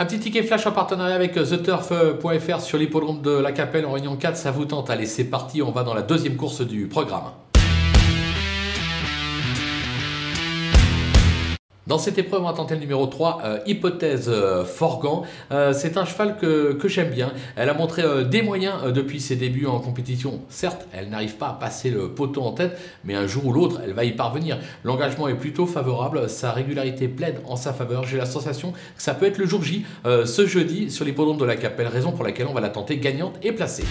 Un petit ticket flash en partenariat avec TheTurf.fr sur l'hippodrome de la Capelle en Réunion 4, ça vous tente Allez, c'est parti, on va dans la deuxième course du programme. Dans cette épreuve, on va tenter le numéro 3, euh, Hypothèse euh, Forgan. Euh, c'est un cheval que, que j'aime bien. Elle a montré des moyens depuis ses débuts en compétition. Certes, elle n'arrive pas à passer le poteau en tête, mais un jour ou l'autre, elle va y parvenir. L'engagement est plutôt favorable, sa régularité plaide en sa faveur. J'ai la sensation que ça peut être le jour J, ce jeudi, sur l'hippodrome de la Capelle, raison pour laquelle on va la tenter gagnante et placée.